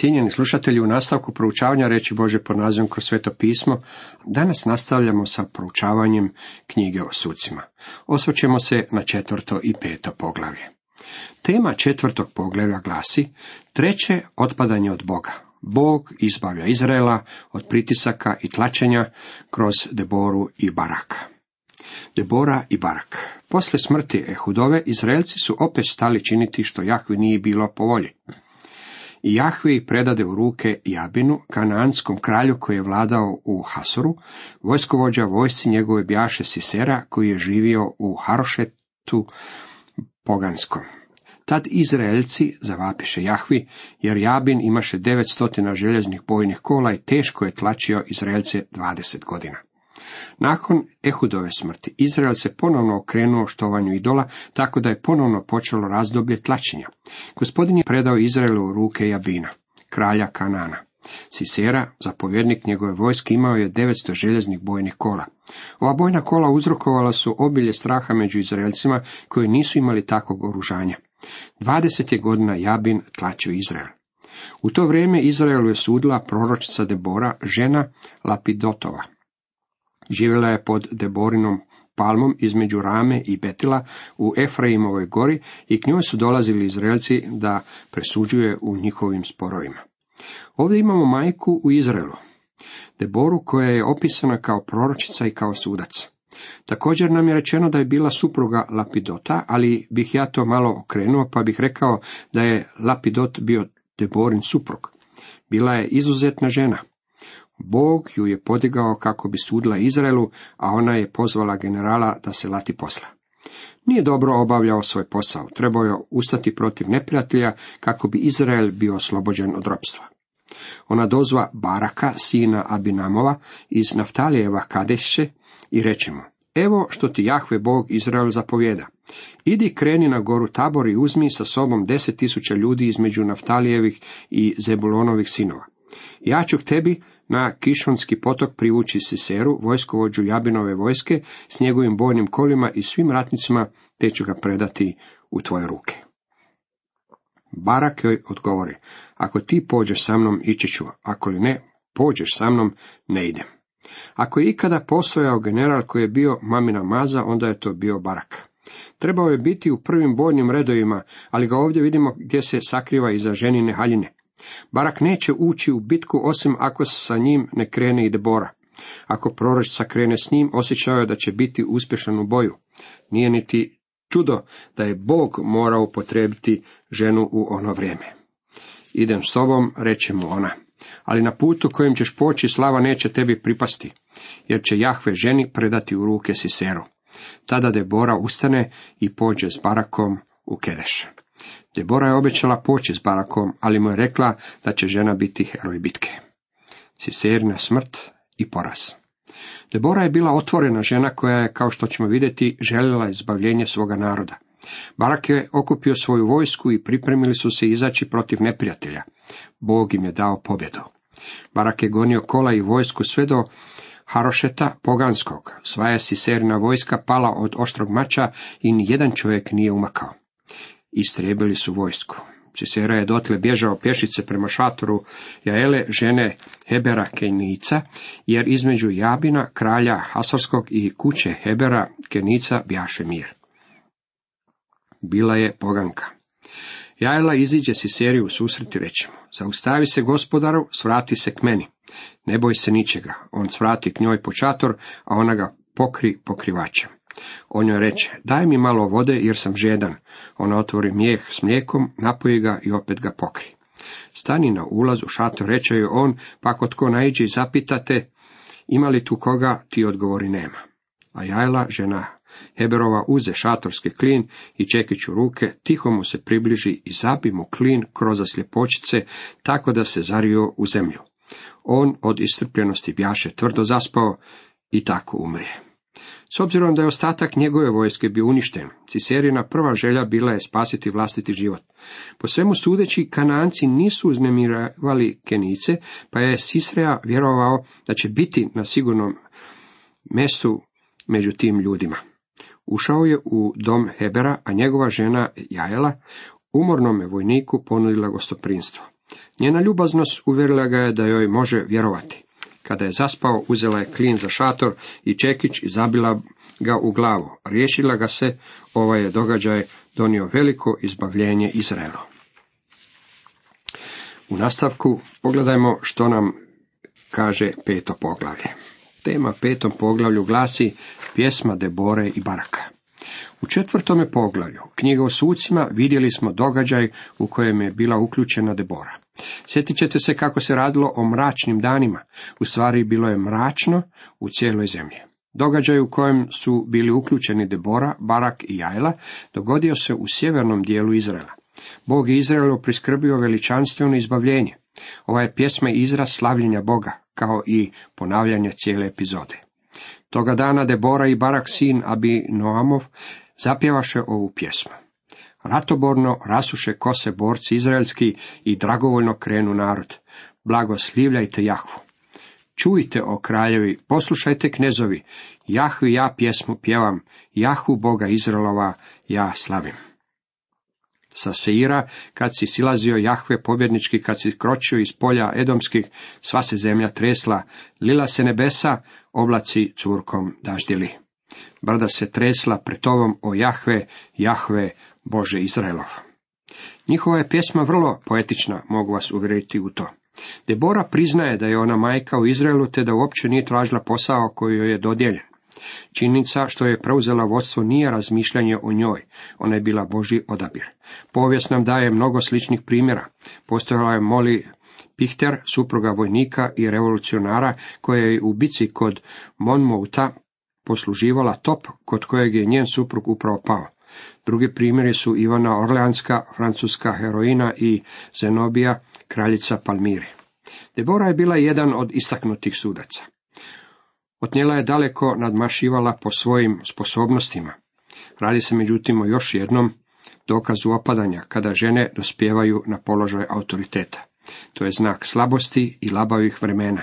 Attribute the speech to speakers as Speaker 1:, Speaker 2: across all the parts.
Speaker 1: Cijenjeni slušatelji, u nastavku proučavanja reći Bože pod nazivom kroz sveto pismo, danas nastavljamo sa proučavanjem knjige o sucima. Osvrćemo se na četvrto i peto poglavlje. Tema četvrtog poglavlja glasi treće otpadanje od Boga. Bog izbavlja Izraela od pritisaka i tlačenja kroz Deboru i Baraka. Debora i Barak. Posle smrti Ehudove, Izraelci su opet stali činiti što Jahvi nije bilo po volji. Jahve ih predade u ruke Jabinu, kanaanskom kralju koji je vladao u Hasoru, vojskovođa vojsci njegove bjaše Sisera, koji je živio u Harošetu poganskom. Tad Izraelci zavapiše Jahvi, jer Jabin imaše 900 željeznih bojnih kola i teško je tlačio Izraelce 20 godina. Nakon Ehudove smrti, Izrael se ponovno okrenuo štovanju idola, tako da je ponovno počelo razdoblje tlačenja. Gospodin je predao Izraelu u ruke Jabina, kralja Kanana. Sisera, zapovjednik njegove vojske, imao je 900 željeznih bojnih kola. Ova bojna kola uzrokovala su obilje straha među Izraelcima koji nisu imali takvog oružanja. 20 je godina Jabin tlačio Izrael. U to vrijeme Izraelu je sudila proročica Debora, žena Lapidotova. Živjela je pod Deborinom palmom između Rame i Betila u Efraimovoj gori i k njoj su dolazili Izraelci da presuđuje u njihovim sporovima. Ovdje imamo majku u Izraelu, Deboru koja je opisana kao proročica i kao sudac. Također nam je rečeno da je bila supruga Lapidota, ali bih ja to malo okrenuo pa bih rekao da je Lapidot bio Deborin suprug. Bila je izuzetna žena. Bog ju je podigao kako bi sudila Izraelu, a ona je pozvala generala da se lati posla. Nije dobro obavljao svoj posao, trebao je ustati protiv neprijatelja kako bi Izrael bio oslobođen od ropstva. Ona dozva Baraka, sina Abinamova, iz Naftalijeva Kadeše i reče mu, evo što ti Jahve Bog Izrael zapovjeda. Idi kreni na goru Tabor i uzmi sa sobom deset tisuća ljudi između Naftalijevih i Zebulonovih sinova. Ja ću tebi na Kišonski potok privući Siseru, vojskovođu Jabinove vojske, s njegovim bojnim kolima i svim ratnicima, te ću ga predati u tvoje ruke. Barak joj odgovori, ako ti pođeš sa mnom, ići ću, ako li ne, pođeš sa mnom, ne idem. Ako je ikada postojao general koji je bio mamina maza, onda je to bio Barak. Trebao je biti u prvim bojnim redovima, ali ga ovdje vidimo gdje se sakriva iza ženine haljine. Barak neće ući u bitku osim ako sa njim ne krene i Debora. Ako proročica krene s njim, osjećao je da će biti uspješan u boju. Nije niti čudo da je Bog morao upotrebiti ženu u ono vrijeme. Idem s tobom, reče mu ona, ali na putu kojim ćeš poći slava neće tebi pripasti, jer će Jahve ženi predati u ruke Siseru. Tada Debora ustane i pođe s Barakom u Kedeš. Debora je obećala poći s Barakom, ali mu je rekla da će žena biti heroj bitke. Siserina smrt i poraz. Debora je bila otvorena žena koja je, kao što ćemo vidjeti, željela izbavljenje svoga naroda. Barak je okupio svoju vojsku i pripremili su se izaći protiv neprijatelja. Bog im je dao pobjedu. Barak je gonio kola i vojsku sve do Harošeta Poganskog. Sva je Siserina vojska pala od oštrog mača i ni jedan čovjek nije umakao istrijebili su vojsku. Cisera je dotle bježao pješice prema šatoru Jaele, žene Hebera Kenica, jer između Jabina, kralja Hasorskog i kuće Hebera Kenica bjaše mir. Bila je poganka. Jajela iziđe Siseri u susret i reče zaustavi se gospodaru, svrati se k meni. Ne boj se ničega. On svrati k njoj po čator, a ona ga pokri pokrivačem. On joj reče, daj mi malo vode jer sam žedan. Ona otvori mijeh s mlijekom, napoji ga i opet ga pokri. Stani na ulaz u šator, reče joj on, pa ako tko naiđe i zapitate, ima li tu koga, ti odgovori nema. A Jajla, žena Heberova, uze šatorski klin i čekić u ruke, tiho mu se približi i zabi mu klin kroz sljepočice, tako da se zario u zemlju. On od istrpljenosti bjaše tvrdo zaspao i tako umrije. S obzirom da je ostatak njegove vojske bio uništen, Ciserina prva želja bila je spasiti vlastiti život. Po svemu sudeći, Kananci nisu uznemiravali Kenice, pa je Sisreja vjerovao da će biti na sigurnom mjestu među tim ljudima. Ušao je u dom Hebera, a njegova žena Jajela umornome vojniku ponudila gostoprinstvo. Njena ljubaznost uvjerila ga je da joj može vjerovati. Kada je zaspao, uzela je klin za šator i čekić i zabila ga u glavu. Riješila ga se, ovaj je događaj donio veliko izbavljenje Izraelu. U nastavku pogledajmo što nam kaže peto poglavlje. Tema petom poglavlju glasi pjesma Debore i Baraka. U četvrtome poglavlju knjiga o sucima vidjeli smo događaj u kojem je bila uključena Debora. Sjetit ćete se kako se radilo o mračnim danima. U stvari bilo je mračno u cijeloj zemlji. Događaj u kojem su bili uključeni Debora, Barak i Jajla dogodio se u sjevernom dijelu Izraela. Bog je Izraelu priskrbio veličanstveno izbavljenje. Ova je pjesma izraz slavljenja Boga, kao i ponavljanje cijele epizode. Toga dana Debora i Barak sin Abi Noamov zapjevaše ovu pjesmu. Ratoborno rasuše kose borci izraelski i dragovoljno krenu narod. Blagoslivljajte Jahvu. Čujte o kraljevi, poslušajte knezovi, Jahvi ja pjesmu pjevam, Jahu Boga Izraelova ja slavim. Sa Seira, kad si silazio Jahve pobjednički, kad si kročio iz polja Edomskih, sva se zemlja tresla, lila se nebesa, oblaci curkom daždili. Brda se tresla pred tobom o Jahve, Jahve, Bože Izraelov. Njihova je pjesma vrlo poetična, mogu vas uvjeriti u to. Debora priznaje da je ona majka u Izraelu, te da uopće nije tražila posao koji joj je dodijeljen. Činjenica što je preuzela vodstvo nije razmišljanje o njoj, ona je bila Boži odabir. Povijest nam daje mnogo sličnih primjera. Postojala je Moli Pichter, supruga vojnika i revolucionara, koja je u bici kod Monmouta posluživala top, kod kojeg je njen suprug upravo pao. Drugi primjeri su Ivana Orleanska, francuska heroina i Zenobija, kraljica Palmire. Debora je bila jedan od istaknutih sudaca. Otnjela je daleko nadmašivala po svojim sposobnostima. Radi se međutim o još jednom dokazu opadanja, kada žene dospijevaju na položaj autoriteta. To je znak slabosti i labavih vremena.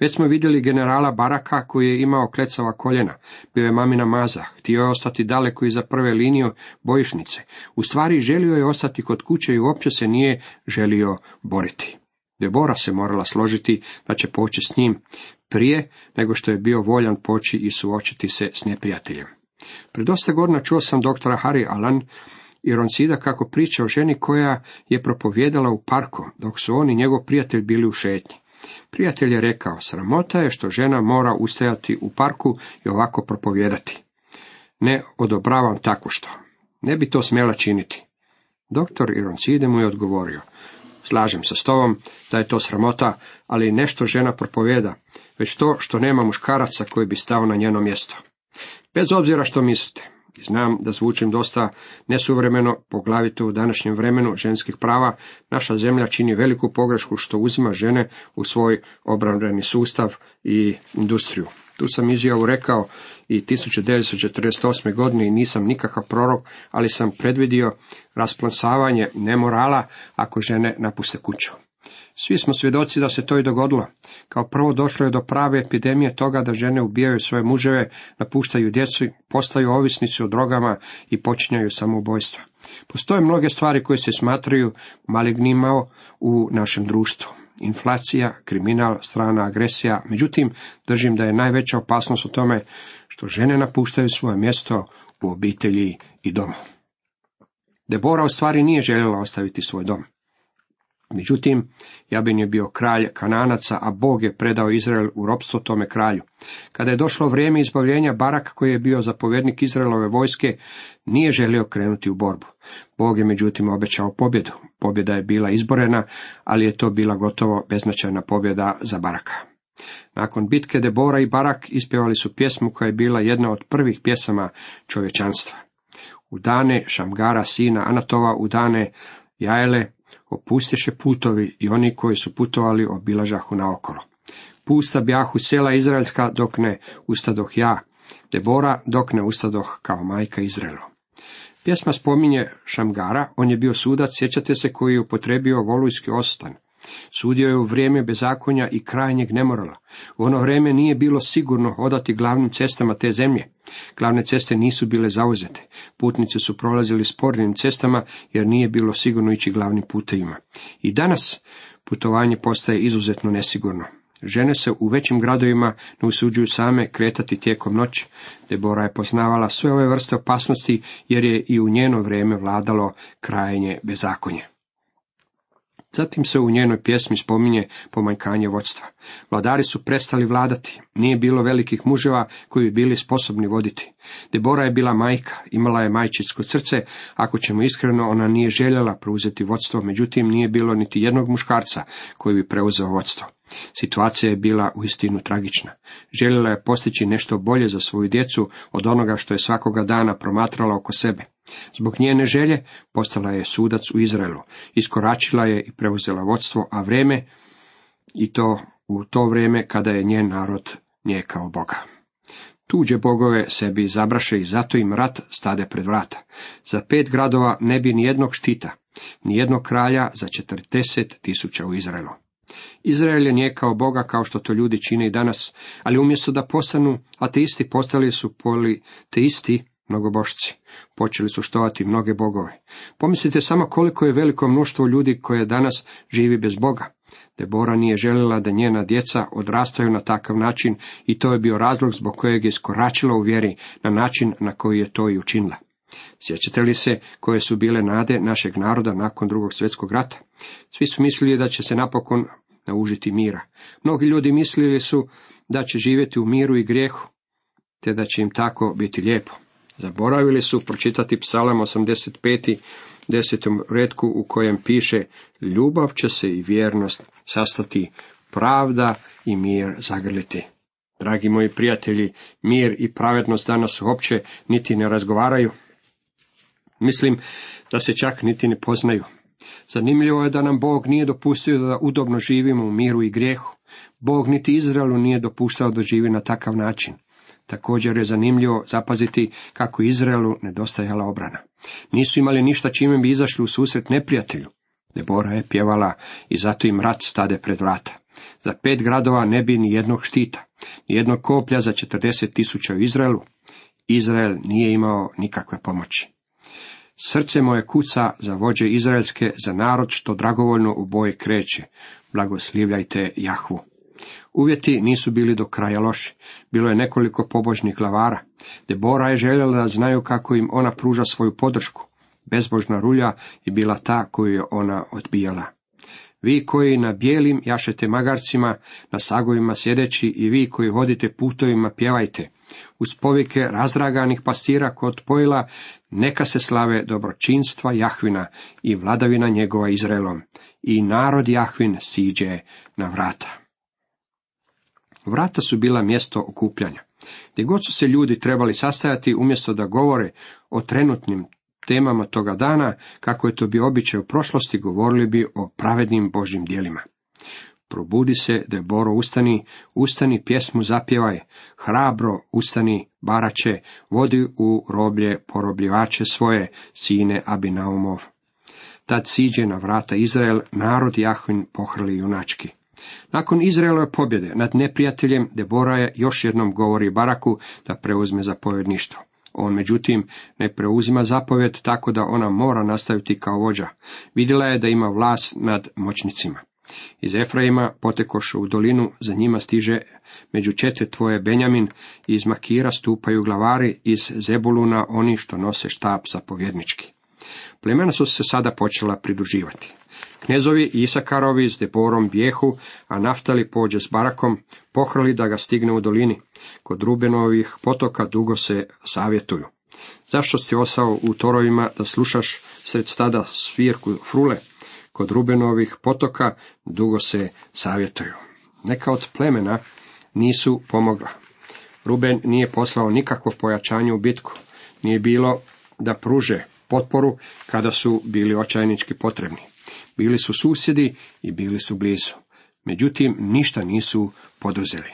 Speaker 1: Već smo vidjeli generala Baraka koji je imao klecava koljena, bio je mamina maza, htio je ostati daleko iza prve linije bojišnice. U stvari želio je ostati kod kuće i uopće se nije želio boriti. Debora se morala složiti da će poći s njim prije nego što je bio voljan poći i suočiti se s neprijateljem. Pred dosta godina čuo sam doktora Harry Allan i Roncida kako priča o ženi koja je propovjedala u parku, dok su on i njegov prijatelj bili u šetnji. Prijatelj je rekao, sramota je što žena mora ustajati u parku i ovako propovijedati. Ne odobravam tako što. Ne bi to smjela činiti. Doktor Ironcide mu je odgovorio, slažem se s tobom da je to sramota, ali nešto žena propovjeda, već to što nema muškaraca koji bi stao na njeno mjesto. Bez obzira što mislite, Znam da zvučim dosta nesuvremeno, poglavito u današnjem vremenu ženskih prava, naša zemlja čini veliku pogrešku što uzima žene u svoj obrambeni sustav i industriju. Tu sam izjavu rekao i 1948. godine i nisam nikakav prorok, ali sam predvidio rasplansavanje nemorala ako žene napuste kuću. Svi smo svjedoci da se to i dogodilo. Kao prvo došlo je do prave epidemije toga da žene ubijaju svoje muževe, napuštaju djecu, postaju ovisnici o drogama i počinjaju samoubojstva. Postoje mnoge stvari koje se smatraju malignimao u našem društvu. Inflacija, kriminal, strana agresija, međutim, držim da je najveća opasnost u tome što žene napuštaju svoje mjesto u obitelji i domu. Debora u stvari nije željela ostaviti svoj dom. Međutim, Jabin je bio kralj Kananaca, a Bog je predao Izrael u ropstvo tome kralju. Kada je došlo vrijeme izbavljenja, Barak, koji je bio zapovjednik Izraelove vojske, nije želio krenuti u borbu. Bog je međutim obećao pobjedu. Pobjeda je bila izborena, ali je to bila gotovo beznačajna pobjeda za Baraka. Nakon bitke Debora i Barak ispjevali su pjesmu koja je bila jedna od prvih pjesama čovječanstva. U dane Šamgara, sina Anatova, u dane Jajele, opustiše putovi i oni koji su putovali obilažahu naokolo. Pusta bjahu sela Izraelska dok ne ustadoh ja, Debora dok ne ustadoh kao majka Izraelu. Pjesma spominje Šamgara, on je bio sudac, sjećate se koji je upotrebio volujski ostan. Sudio je u vrijeme bezakonja i krajnjeg nemorala. U ono vrijeme nije bilo sigurno odati glavnim cestama te zemlje. Glavne ceste nisu bile zauzete. Putnici su prolazili spornim cestama jer nije bilo sigurno ići glavnim putevima. I danas Putovanje postaje izuzetno nesigurno. Žene se u većim gradovima ne usuđuju same kretati tijekom noći. Debora je poznavala sve ove vrste opasnosti jer je i u njeno vrijeme vladalo krajenje bezakonje. Zatim se u njenoj pjesmi spominje pomanjkanje vodstva. Vladari su prestali vladati, nije bilo velikih muževa koji bi bili sposobni voditi. Debora je bila majka, imala je majčinsko srce, ako ćemo iskreno, ona nije željela preuzeti vodstvo, međutim nije bilo niti jednog muškarca koji bi preuzeo vodstvo. Situacija je bila uistinu tragična. Željela je postići nešto bolje za svoju djecu od onoga što je svakoga dana promatrala oko sebe. Zbog njene želje postala je sudac u Izraelu, iskoračila je i preuzela vodstvo, a vreme i to u to vrijeme kada je njen narod njekao Boga. Tuđe bogove sebi izabraše i zato im rat stade pred vrata. Za pet gradova ne bi nijednog štita, nijednog kralja za četrdeset tisuća u Izraelu. Izrael je njekao Boga kao što to ljudi čine i danas, ali umjesto da postanu ateisti, postali su politeisti mnogobošci. Počeli su štovati mnoge bogove. Pomislite samo koliko je veliko mnoštvo ljudi koje danas živi bez Boga. Debora nije željela da njena djeca odrastaju na takav način i to je bio razlog zbog kojeg je skoračila u vjeri na način na koji je to i učinila. Sjećate li se koje su bile nade našeg naroda nakon drugog svjetskog rata? Svi su mislili da će se napokon naužiti mira. Mnogi ljudi mislili su da će živjeti u miru i grijehu, te da će im tako biti lijepo. Zaboravili su pročitati psalam 85. desetom redku u kojem piše ljubav će se i vjernost sastati, pravda i mir zagrliti. Dragi moji prijatelji, mir i pravednost danas uopće niti ne razgovaraju. Mislim da se čak niti ne poznaju. Zanimljivo je da nam Bog nije dopustio da udobno živimo u miru i grijehu. Bog niti Izraelu nije dopuštao da živi na takav način. Također je zanimljivo zapaziti kako Izraelu nedostajala obrana. Nisu imali ništa čime bi izašli u susret neprijatelju. Debora je pjevala i zato im rat stade pred vrata. Za pet gradova ne bi ni jednog štita, ni jednog koplja za četrdeset tisuća u Izraelu. Izrael nije imao nikakve pomoći. Srce moje kuca za vođe izraelske, za narod što dragovoljno u boje kreće. Blagoslivljajte Jahvu. Uvjeti nisu bili do kraja loši. Bilo je nekoliko pobožnih glavara. Debora je željela da znaju kako im ona pruža svoju podršku. Bezbožna rulja je bila ta koju je ona odbijala. Vi koji na bijelim jašete magarcima, na sagovima sjedeći i vi koji hodite putovima pjevajte. Uz povike razraganih pastira kod pojila, neka se slave dobročinstva Jahvina i vladavina njegova Izraelom. I narod Jahvin siđe na vrata. Vrata su bila mjesto okupljanja. Gdje god su se ljudi trebali sastajati, umjesto da govore o trenutnim temama toga dana, kako je to bio običaj u prošlosti, govorili bi o pravednim Božjim dijelima. Probudi se, Deboro, ustani, ustani, pjesmu zapjevaj, hrabro, ustani, barače, vodi u roblje porobljivače svoje, sine Abinaumov. Tad siđe na vrata Izrael, narod Jahvin pohrli junački. Nakon Izraelove pobjede nad neprijateljem, Debora je još jednom govori Baraku da preuzme zapovjedništvo. On, međutim, ne preuzima zapovjed tako da ona mora nastaviti kao vođa. Vidjela je da ima vlast nad moćnicima. Iz Efraima potekoše u dolinu, za njima stiže među četiri tvoje Benjamin, iz Makira stupaju glavari, iz Zebuluna oni što nose štab zapovjednički. Plemena su se sada počela pridruživati. Knezovi Isakarovi s Deborom bijehu, a Naftali pođe s Barakom, pohrali da ga stigne u dolini. Kod Rubenovih potoka dugo se savjetuju. Zašto si osao u torovima da slušaš sred stada svirku frule? Kod Rubenovih potoka dugo se savjetuju. Neka od plemena nisu pomogla. Ruben nije poslao nikakvo pojačanje u bitku. Nije bilo da pruže potporu kada su bili očajnički potrebni. Bili su susjedi i bili su blizu. Međutim, ništa nisu poduzeli.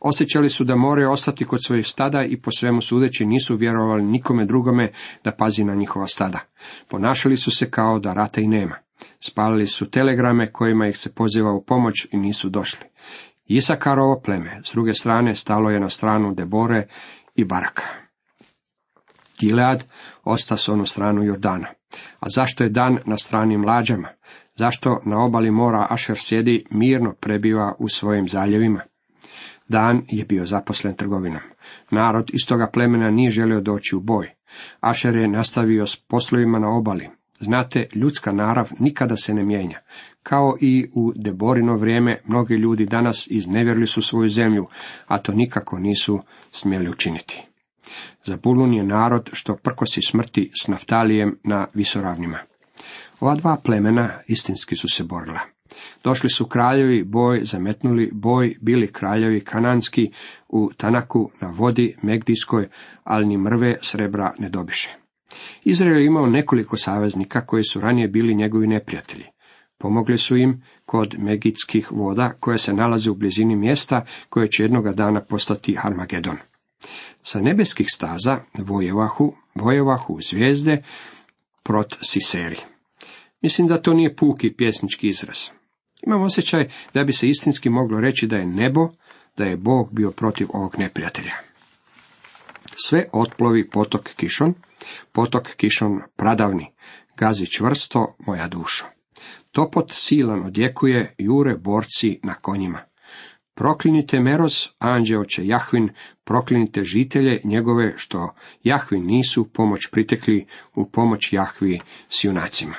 Speaker 1: Osjećali su da moraju ostati kod svojih stada i po svemu sudeći nisu vjerovali nikome drugome da pazi na njihova stada. Ponašali su se kao da rata i nema. Spalili su telegrame kojima ih se poziva u pomoć i nisu došli. Isakarovo pleme, s druge strane, stalo je na stranu Debore i Baraka. Gilead osta s onu stranu Jordana. A zašto je dan na strani mlađama? Zašto na obali mora Ašer sjedi mirno prebiva u svojim zaljevima? Dan je bio zaposlen trgovinom. Narod iz toga plemena nije želio doći u boj. Ašer je nastavio s poslovima na obali. Znate, ljudska narav nikada se ne mijenja. Kao i u Deborino vrijeme, mnogi ljudi danas iznevjerili su svoju zemlju, a to nikako nisu smjeli učiniti. Zabulun je narod što prkosi smrti s naftalijem na visoravnima. Ova dva plemena istinski su se borila. Došli su kraljevi, boj zametnuli, boj bili kraljevi kananski u Tanaku na vodi Megdijskoj, ali ni mrve srebra ne dobiše. Izrael je imao nekoliko saveznika koji su ranije bili njegovi neprijatelji. Pomogli su im kod Megidskih voda koje se nalaze u blizini mjesta koje će jednoga dana postati Harmagedon. Sa nebeskih staza vojevahu, vojevahu zvijezde prot Siseri. Mislim da to nije puki pjesnički izraz. Imam osjećaj da bi se istinski moglo reći da je nebo, da je Bog bio protiv ovog neprijatelja. Sve otplovi potok Kišon, potok Kišon pradavni, gazi čvrsto moja duša. Topot silan odjekuje, jure borci na konjima. Proklinite Meros, anđeoće Jahvin, proklinite žitelje njegove, što Jahvin nisu pomoć pritekli u pomoć Jahvi s junacima.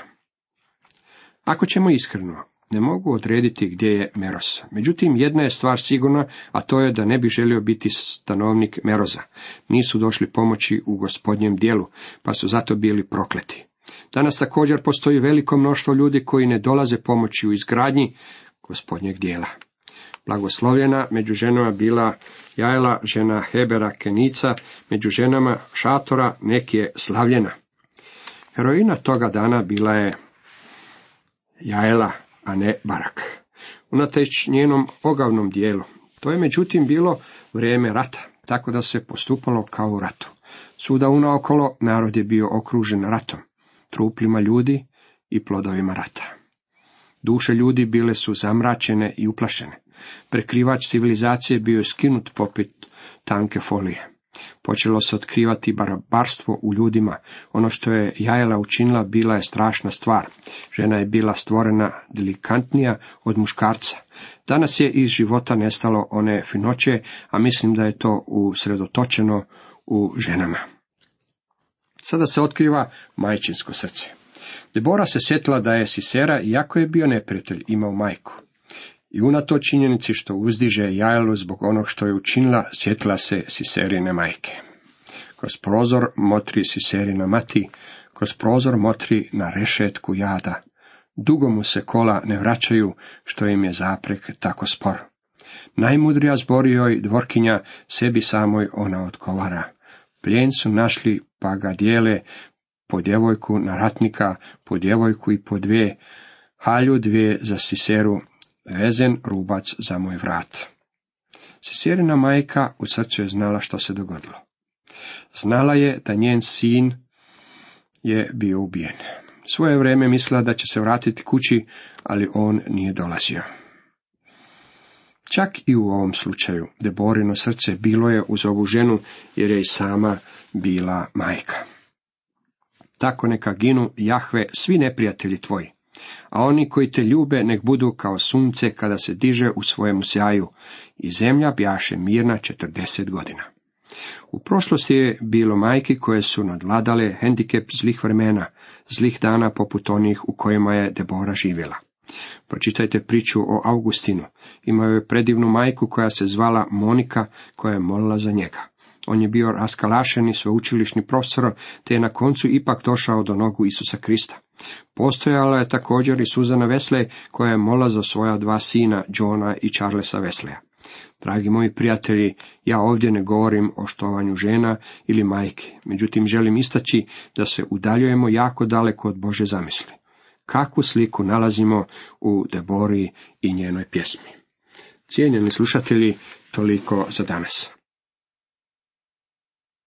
Speaker 1: Ako ćemo iskreno, ne mogu odrediti gdje je Meros. Međutim, jedna je stvar sigurna, a to je da ne bi želio biti stanovnik Meroza. Nisu došli pomoći u gospodnjem dijelu, pa su zato bili prokleti. Danas također postoji veliko mnoštvo ljudi koji ne dolaze pomoći u izgradnji gospodnjeg dijela. Blagoslovljena među ženama bila Jajla, žena Hebera Kenica, među ženama Šatora neki je slavljena. Heroina toga dana bila je Jajla, a ne Barak. Unateć njenom ogavnom dijelu. To je međutim bilo vrijeme rata, tako da se postupalo kao u ratu. Svuda unaokolo narod je bio okružen ratom, truplima ljudi i plodovima rata. Duše ljudi bile su zamračene i uplašene. Prekrivač civilizacije bio je skinut poput tanke folije. Počelo se otkrivati barbarstvo u ljudima. Ono što je Jajela učinila bila je strašna stvar. Žena je bila stvorena delikantnija od muškarca. Danas je iz života nestalo one finoće, a mislim da je to usredotočeno u ženama. Sada se otkriva majčinsko srce. Debora se sjetila da je Sisera, iako je bio neprijatelj, imao majku. I unato činjenici što uzdiže Jajelu zbog onog što je učinila, sjetila se Siserine majke. Kroz prozor motri Siserina mati, kroz prozor motri na rešetku jada. Dugo mu se kola ne vraćaju, što im je zaprek tako spor. Najmudrija zbori joj dvorkinja, sebi samoj ona odgovara. Plijen su našli, pa ga dijele, po djevojku na ratnika, po djevojku i po dvije, halju dvije za siseru, vezen rubac za moj vrat. Siserina majka u srcu je znala što se dogodilo. Znala je da njen sin je bio ubijen. Svoje vrijeme mislila da će se vratiti kući, ali on nije dolazio. Čak i u ovom slučaju Deborino srce bilo je uz ovu ženu, jer je i sama bila majka. Tako neka ginu Jahve svi neprijatelji tvoji a oni koji te ljube nek budu kao sunce kada se diže u svojemu sjaju, i zemlja bjaše mirna četrdeset godina. U prošlosti je bilo majki koje su nadvladale hendikep zlih vremena, zlih dana poput onih u kojima je Debora živjela. Pročitajte priču o Augustinu. Imao je predivnu majku koja se zvala Monika, koja je molila za njega. On je bio raskalašeni sveučilišni profesor, te je na koncu ipak došao do nogu Isusa Krista. Postojala je također i Suzana Wesley, koja je mola za svoja dva sina, Johna i Charlesa Wesleya. Dragi moji prijatelji, ja ovdje ne govorim o štovanju žena ili majke, međutim želim istaći da se udaljujemo jako daleko od Bože zamisli. Kakvu sliku nalazimo u Debori i njenoj pjesmi. Cijenjeni slušatelji, toliko za danas.